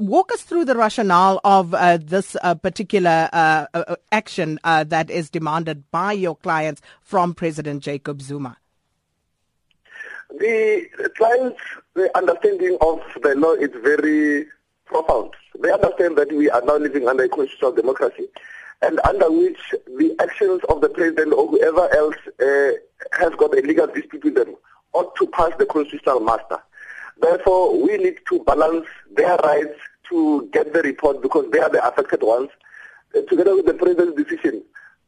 walk us through the rationale of uh, this uh, particular uh, uh action uh, that is demanded by your clients from President Jacob Zuma. The clients' the understanding of the law is very profound. They understand that we are now living under a constitutional democracy and under which the actions of the president or whoever else uh, has got a legal dispute with them ought to pass the constitutional muster. Therefore, we need to balance their rights to get the report because they are the affected ones, uh, together with the president's decision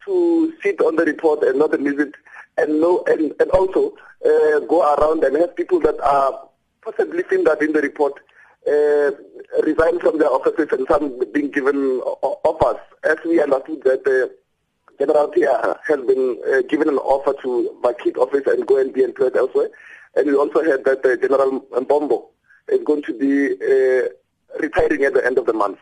to sit on the report and not release it, and know and, and also uh, go around and have people that are possibly that in the report uh, resign from their offices and some being given offers. As we understood that uh, General Tia has been uh, given an offer to vacate office and go and be employed elsewhere. And we also heard that uh, General Mbombo is going to be retiring at the end of the month.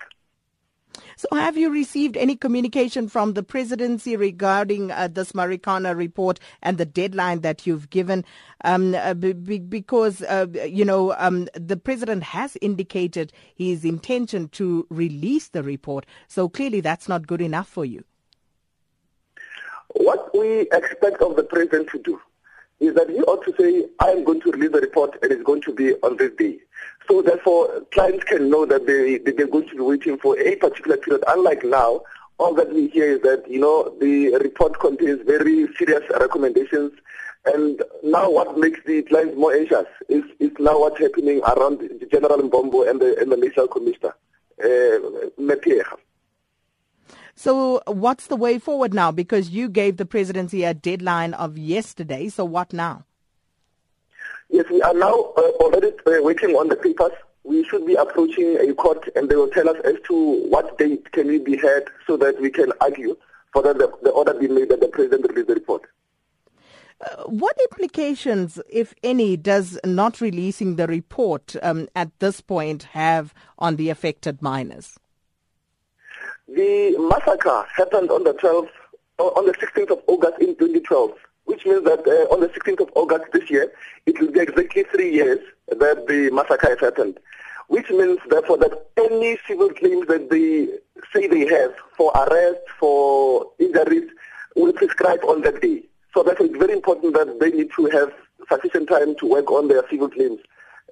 So, have you received any communication from the presidency regarding uh, this Marikana report and the deadline that you've given? Um, uh, b- because, uh, you know, um, the president has indicated his intention to release the report. So, clearly, that's not good enough for you. What we expect of the president to do is that he ought to say, I am going to release the report and it's going to be on this day. So therefore, clients can know that they, they're going to be waiting for a particular period. Unlike now, all that we hear is that, you know, the report contains very serious recommendations. And now what makes the clients more anxious is, is now what's happening around General Mbombo and the, and the National Commissioner, uh, so what's the way forward now? Because you gave the presidency a deadline of yesterday. So what now? Yes, we are now uh, already uh, working on the papers. We should be approaching a court and they will tell us as to what date can we be heard so that we can argue for that the, the order be made that the president release the report. Uh, what implications, if any, does not releasing the report um, at this point have on the affected miners? The massacre happened on the 12th, on the 16th of August in 2012, which means that uh, on the 16th of August this year, it will be exactly three years that the massacre has happened. Which means, therefore, that any civil claims that they say they have for arrest, for injuries, will prescribe on that day. So therefore, it's very important that they need to have sufficient time to work on their civil claims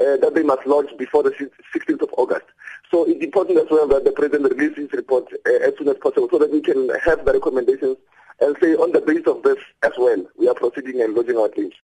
uh, that they must lodge before the 16th of August. So it's important as well that the President release his report uh, as soon as possible so that we can have the recommendations and say on the basis of this as well, we are proceeding and lodging our claims.